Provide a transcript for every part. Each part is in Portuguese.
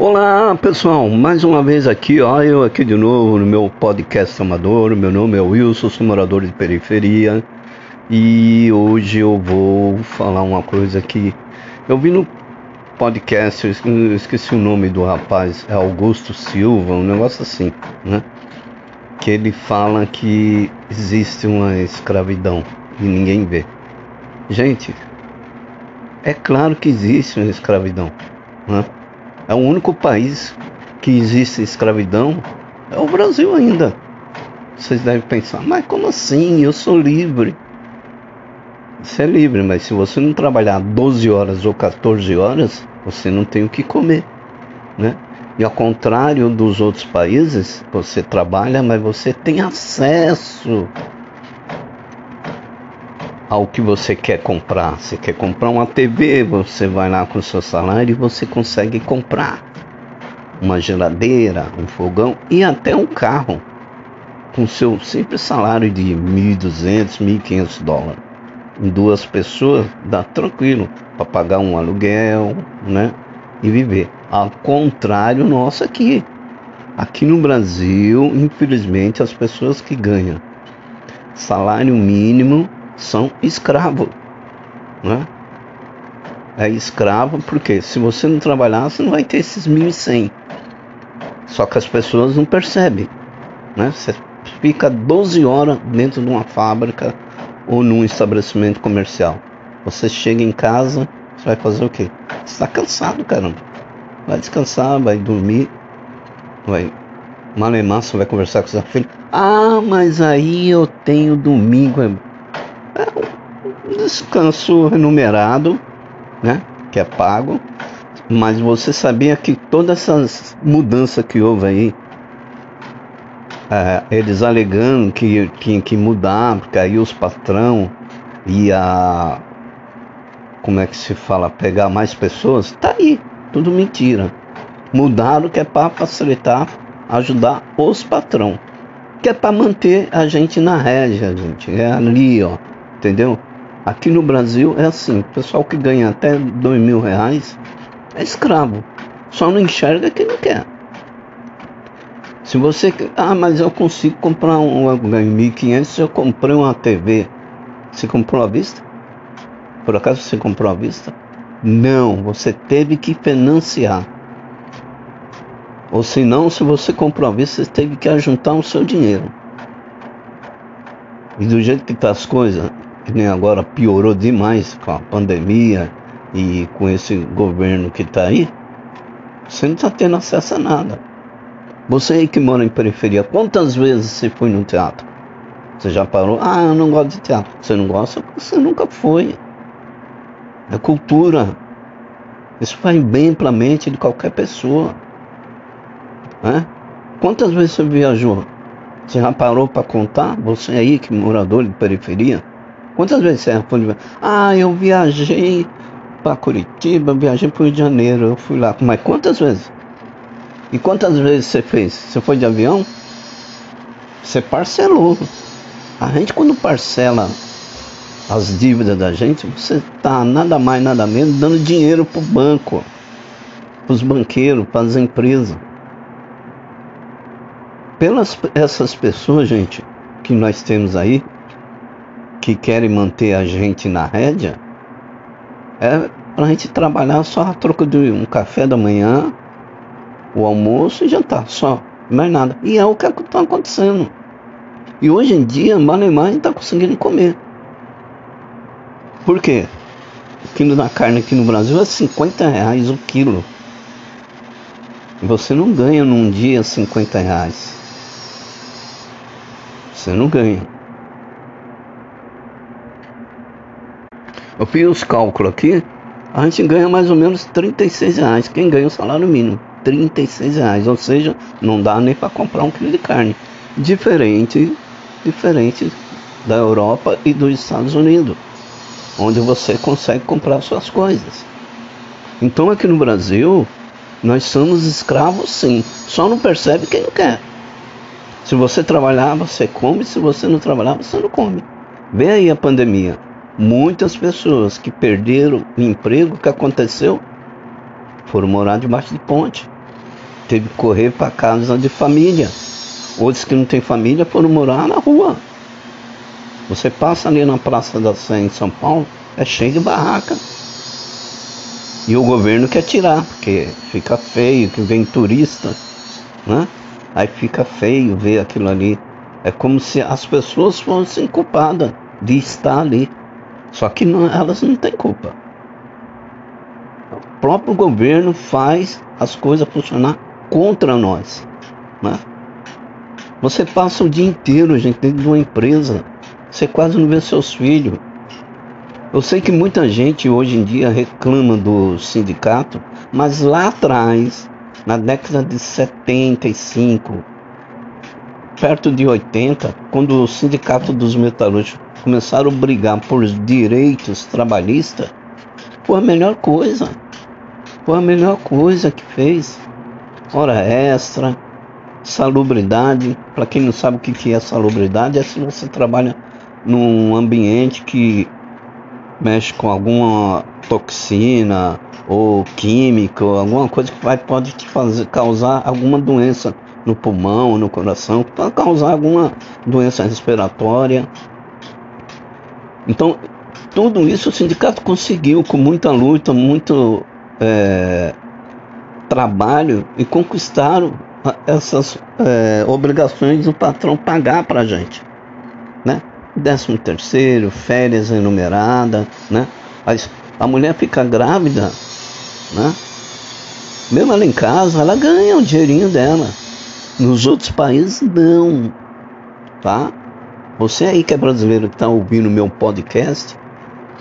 Olá pessoal, mais uma vez aqui, ó, eu aqui de novo no meu podcast amador. Meu nome é Wilson, sou morador de periferia e hoje eu vou falar uma coisa que eu vi no podcast, eu esqueci o nome do rapaz, é Augusto Silva, um negócio assim, né? Que ele fala que existe uma escravidão e ninguém vê. Gente, é claro que existe uma escravidão, né? É o único país que existe escravidão, é o Brasil ainda. Vocês devem pensar, mas como assim? Eu sou livre. Você é livre, mas se você não trabalhar 12 horas ou 14 horas, você não tem o que comer, né? E ao contrário dos outros países, você trabalha, mas você tem acesso ao que você quer comprar. Você quer comprar uma TV, você vai lá com o seu salário e você consegue comprar uma geladeira, um fogão e até um carro com seu simples salário de 1.200, 1.500 dólares. Em duas pessoas dá tranquilo para pagar um aluguel, né? E viver. Ao contrário nosso aqui. Aqui no Brasil, infelizmente, as pessoas que ganham salário mínimo são escravos. Né? É escravo porque se você não trabalhar, você não vai ter esses 1.100. Só que as pessoas não percebem. Né? Você fica 12 horas dentro de uma fábrica ou num estabelecimento comercial. Você chega em casa, você vai fazer o quê? Você está cansado, caramba. Vai descansar, vai dormir, vai malemar, você vai conversar com seu filho. Ah, mas aí eu tenho domingo. É um descanso remunerado, né? Que é pago. Mas você sabia que todas essas mudanças que houve aí, é, eles alegando que tinha que mudar, porque aí os patrão ia, como é que se fala, pegar mais pessoas, tá aí, tudo mentira. Mudaram que é para facilitar, ajudar os patrão, que é para manter a gente na régia, gente. É ali, ó. Entendeu? Aqui no Brasil é assim, o pessoal que ganha até dois mil reais é escravo. Só não enxerga quem não quer. Se você. Ah, mas eu consigo comprar um. Eu ganho 1.500 eu comprei uma TV. Você comprou à vista? Por acaso você comprou à vista? Não, você teve que financiar. Ou se não, se você comprou à vista, você teve que ajuntar o seu dinheiro. E do jeito que tá as coisas, que nem agora piorou demais com a pandemia e com esse governo que está aí, você não está tendo acesso a nada. Você aí que mora em periferia, quantas vezes você foi no teatro? Você já parou? Ah, eu não gosto de teatro. Você não gosta porque você nunca foi. É cultura. Isso faz bem para a mente de qualquer pessoa. Né? Quantas vezes você viajou? Você já parou para contar? Você aí que morador de periferia? Quantas vezes você foi? Ah, eu viajei para Curitiba, viajei para o Rio de Janeiro, eu fui lá. Mas quantas vezes? E quantas vezes você fez? Você foi de avião? Você parcelou. A gente quando parcela as dívidas da gente, você tá nada mais, nada menos dando dinheiro pro banco, pros banqueiros, para as empresas. Pelas essas pessoas, gente, que nós temos aí, que querem manter a gente na rédea, é para a gente trabalhar só a troca de um café da manhã, o almoço e jantar, só, mais nada. E é o que está acontecendo. E hoje em dia, Malemar está conseguindo comer. Por quê? O quilo da carne aqui no Brasil é 50 reais o quilo. Você não ganha num dia 50 reais. Você não ganha. Eu fiz os cálculos aqui, a gente ganha mais ou menos 36 reais. Quem ganha o salário mínimo? 36 reais, ou seja, não dá nem para comprar um quilo de carne. Diferente, diferente da Europa e dos Estados Unidos, onde você consegue comprar suas coisas. Então aqui no Brasil, nós somos escravos sim, só não percebe quem não quer. Se você trabalhar, você come, se você não trabalhar, você não come. Vê aí a pandemia. Muitas pessoas que perderam o emprego, o que aconteceu? Foram morar debaixo de ponte. teve que correr para casa de família. Outros que não têm família foram morar na rua. Você passa ali na Praça da Sé em São Paulo, é cheio de barraca. E o governo quer tirar, porque fica feio, que vem turista, né? Aí fica feio ver aquilo ali. É como se as pessoas fossem culpadas de estar ali. Só que não, elas não têm culpa. O próprio governo faz as coisas funcionar contra nós. Né? Você passa o dia inteiro, gente, dentro de uma empresa. Você quase não vê seus filhos. Eu sei que muita gente hoje em dia reclama do sindicato, mas lá atrás, na década de 75, perto de 80, quando o sindicato dos metalúrgicos começaram a brigar por direitos trabalhistas, foi a melhor coisa. Foi a melhor coisa que fez. Hora extra, salubridade. Para quem não sabe o que é salubridade, é se você trabalha num ambiente que mexe com alguma toxina ou química, ou alguma coisa que vai, pode te fazer, causar alguma doença no pulmão, no coração, pode causar alguma doença respiratória. Então, tudo isso o sindicato conseguiu com muita luta, muito é, trabalho e conquistaram essas é, obrigações do patrão pagar para a gente, né? Décimo terceiro, férias enumeradas, né? A, a mulher fica grávida, né? Mesmo ela em casa, ela ganha o dinheirinho dela. Nos outros países não, tá? Você aí que é brasileiro que está ouvindo meu podcast,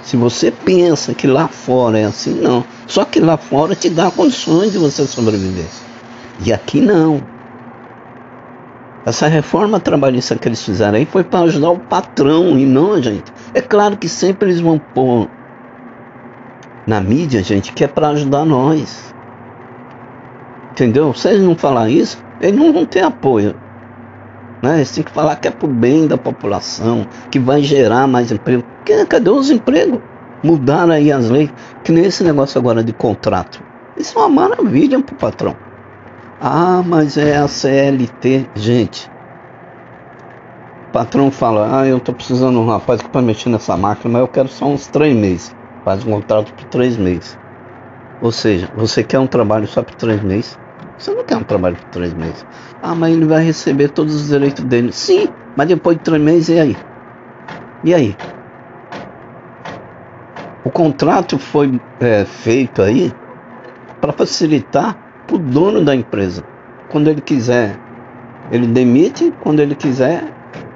se você pensa que lá fora é assim, não. Só que lá fora te dá condições de você sobreviver. E aqui não. Essa reforma trabalhista que eles fizeram aí foi para ajudar o patrão e não a gente. É claro que sempre eles vão pôr na mídia, gente, que é para ajudar nós. Entendeu? Se eles não falar isso, eles não vão ter apoio. Né? Eles têm que falar que é para o bem da população, que vai gerar mais emprego. Que, cadê os empregos? Mudaram aí as leis, que nem esse negócio agora de contrato. Isso é uma maravilha para o patrão. Ah, mas é a CLT. Gente, o patrão fala, ah, eu estou precisando de um rapaz para mexer nessa máquina, mas eu quero só uns três meses. Faz um contrato por três meses. Ou seja, você quer um trabalho só por três meses? Você não quer um trabalho por três meses. Ah, mas ele vai receber todos os direitos dele. Sim, mas depois de três meses, e aí? E aí? O contrato foi é, feito aí para facilitar o dono da empresa. Quando ele quiser, ele demite, quando ele quiser,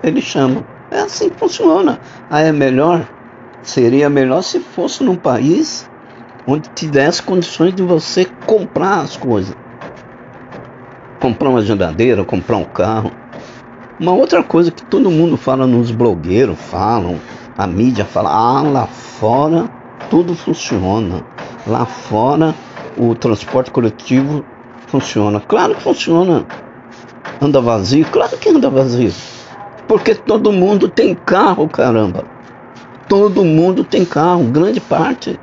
ele chama. É assim que funciona. Ah, é melhor? Seria melhor se fosse num país onde tivesse condições de você comprar as coisas comprar uma geladeira, comprar um carro. Uma outra coisa que todo mundo fala nos blogueiros, falam, a mídia fala, ah, lá fora tudo funciona. Lá fora o transporte coletivo funciona. Claro que funciona. Anda vazio? Claro que anda vazio. Porque todo mundo tem carro, caramba. Todo mundo tem carro, grande parte.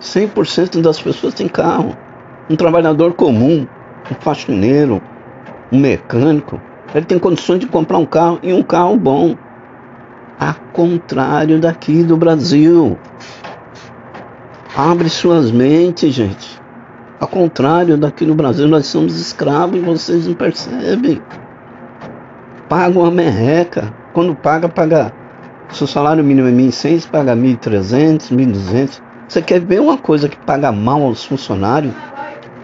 100% das pessoas tem carro. Um trabalhador comum um faxineiro, um mecânico, ele tem condições de comprar um carro e um carro bom. A contrário daqui do Brasil. Abre suas mentes, gente. Ao contrário daqui no Brasil, nós somos escravos e vocês não percebem. Paga uma merreca. Quando paga, paga. Se o salário mínimo é 1.100, paga 1.300, 1.200. Você quer ver uma coisa que paga mal aos funcionários?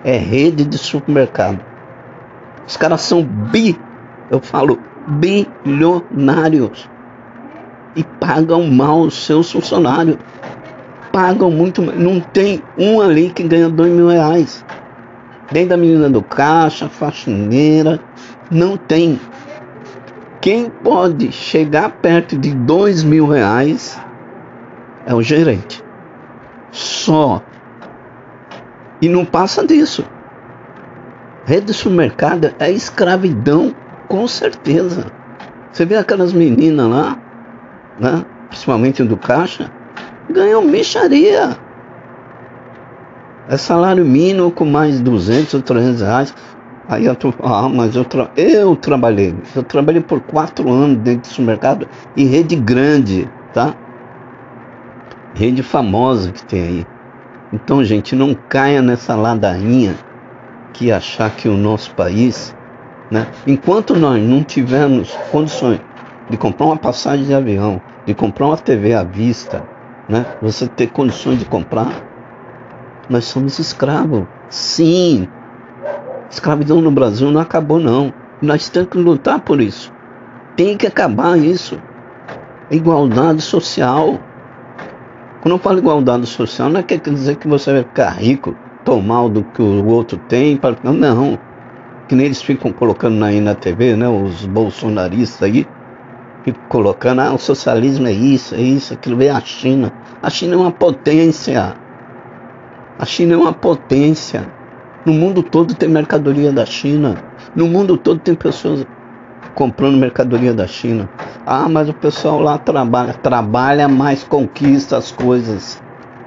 É rede de supermercado. Os caras são bi, eu falo bilionários e pagam mal os seus funcionários. Pagam muito, não tem um ali que ganha dois mil reais. Desde a menina do caixa, faxineira, não tem. Quem pode chegar perto de dois mil reais é o gerente. Só e não passa disso. Rede de supermercado é escravidão, com certeza. Você vê aquelas meninas lá, né, principalmente do caixa, ganham micharia. É salário mínimo com mais 200 ou 300 reais. Aí eu tô, ah, mas eu, tra eu trabalhei. Eu trabalhei por quatro anos dentro do supermercado e rede grande, tá? Rede famosa que tem aí. Então, gente, não caia nessa ladainha que achar que o nosso país, né? Enquanto nós não tivermos condições de comprar uma passagem de avião, de comprar uma TV à vista, né? Você ter condições de comprar, nós somos escravos. Sim. Escravidão no Brasil não acabou não. Nós temos que lutar por isso. Tem que acabar isso. Igualdade social. Quando eu falo igualdade social, não é quer dizer que você vai ficar rico, tomar do que o outro tem. Não. Que nem eles ficam colocando aí na TV, né? Os bolsonaristas aí. Ficam colocando, ah, o socialismo é isso, é isso, aquilo vem a China. A China é uma potência. A China é uma potência. No mundo todo tem mercadoria da China. No mundo todo tem pessoas comprando mercadoria da China. Ah, mas o pessoal lá trabalha, trabalha, mas conquista as coisas.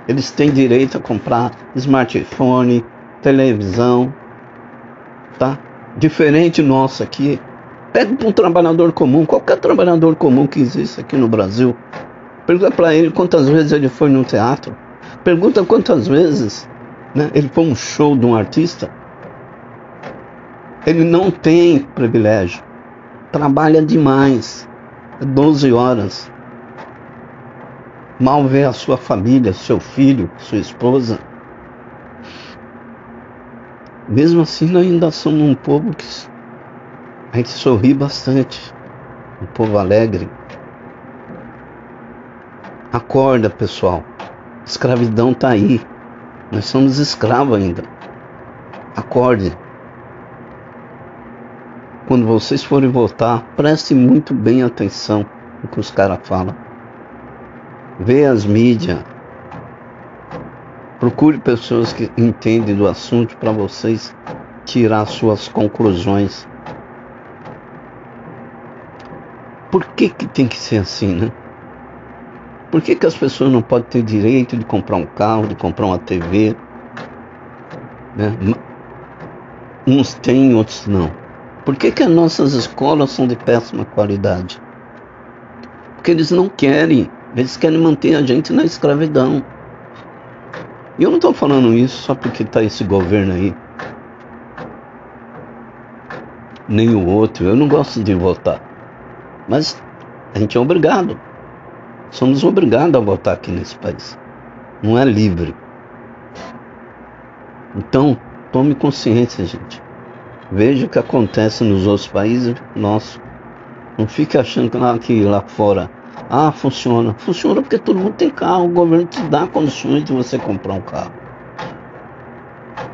Eles têm direito a comprar smartphone, televisão, tá? Diferente nosso aqui. Pega para um trabalhador comum, qualquer trabalhador comum que existe aqui no Brasil. Pergunta para ele quantas vezes ele foi no teatro. Pergunta quantas vezes né, ele foi um show de um artista. Ele não tem privilégio trabalha demais, 12 horas. Mal vê a sua família, seu filho, sua esposa. Mesmo assim, nós ainda somos um povo que a gente sorri bastante, um povo alegre. Acorda, pessoal. Escravidão está aí. Nós somos escravos ainda. Acorde. Quando vocês forem votar, preste muito bem atenção no que os caras falam. Vê as mídias. Procure pessoas que entendem do assunto para vocês tirar suas conclusões. Por que, que tem que ser assim, né? Por que, que as pessoas não podem ter direito de comprar um carro, de comprar uma TV? Né? Uns têm, outros não. Por que, que as nossas escolas são de péssima qualidade? Porque eles não querem, eles querem manter a gente na escravidão. E eu não estou falando isso só porque está esse governo aí. Nem o outro. Eu não gosto de votar. Mas a gente é obrigado. Somos obrigados a votar aqui nesse país. Não é livre. Então, tome consciência, gente. Veja o que acontece nos outros países nossos. Não fique achando que lá, que lá fora, ah, funciona. Funciona porque todo mundo tem carro, o governo te dá condições de você comprar um carro.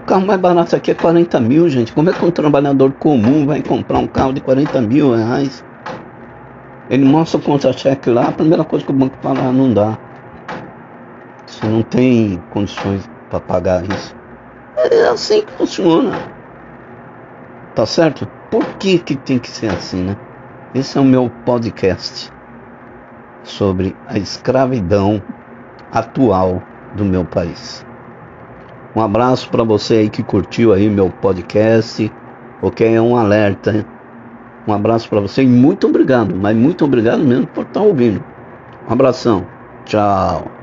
O carro mais barato aqui é 40 mil, gente. Como é que um trabalhador comum vai comprar um carro de 40 mil reais? Ele mostra o contra-cheque lá, a primeira coisa que o banco fala, ah, não dá. Você não tem condições para pagar isso. É assim que funciona. Tá certo? Por que, que tem que ser assim, né? Esse é o meu podcast sobre a escravidão atual do meu país. Um abraço para você aí que curtiu aí meu podcast. Ok, é um alerta. Hein? Um abraço para você e muito obrigado, mas muito obrigado mesmo por estar tá ouvindo. Um abração. Tchau.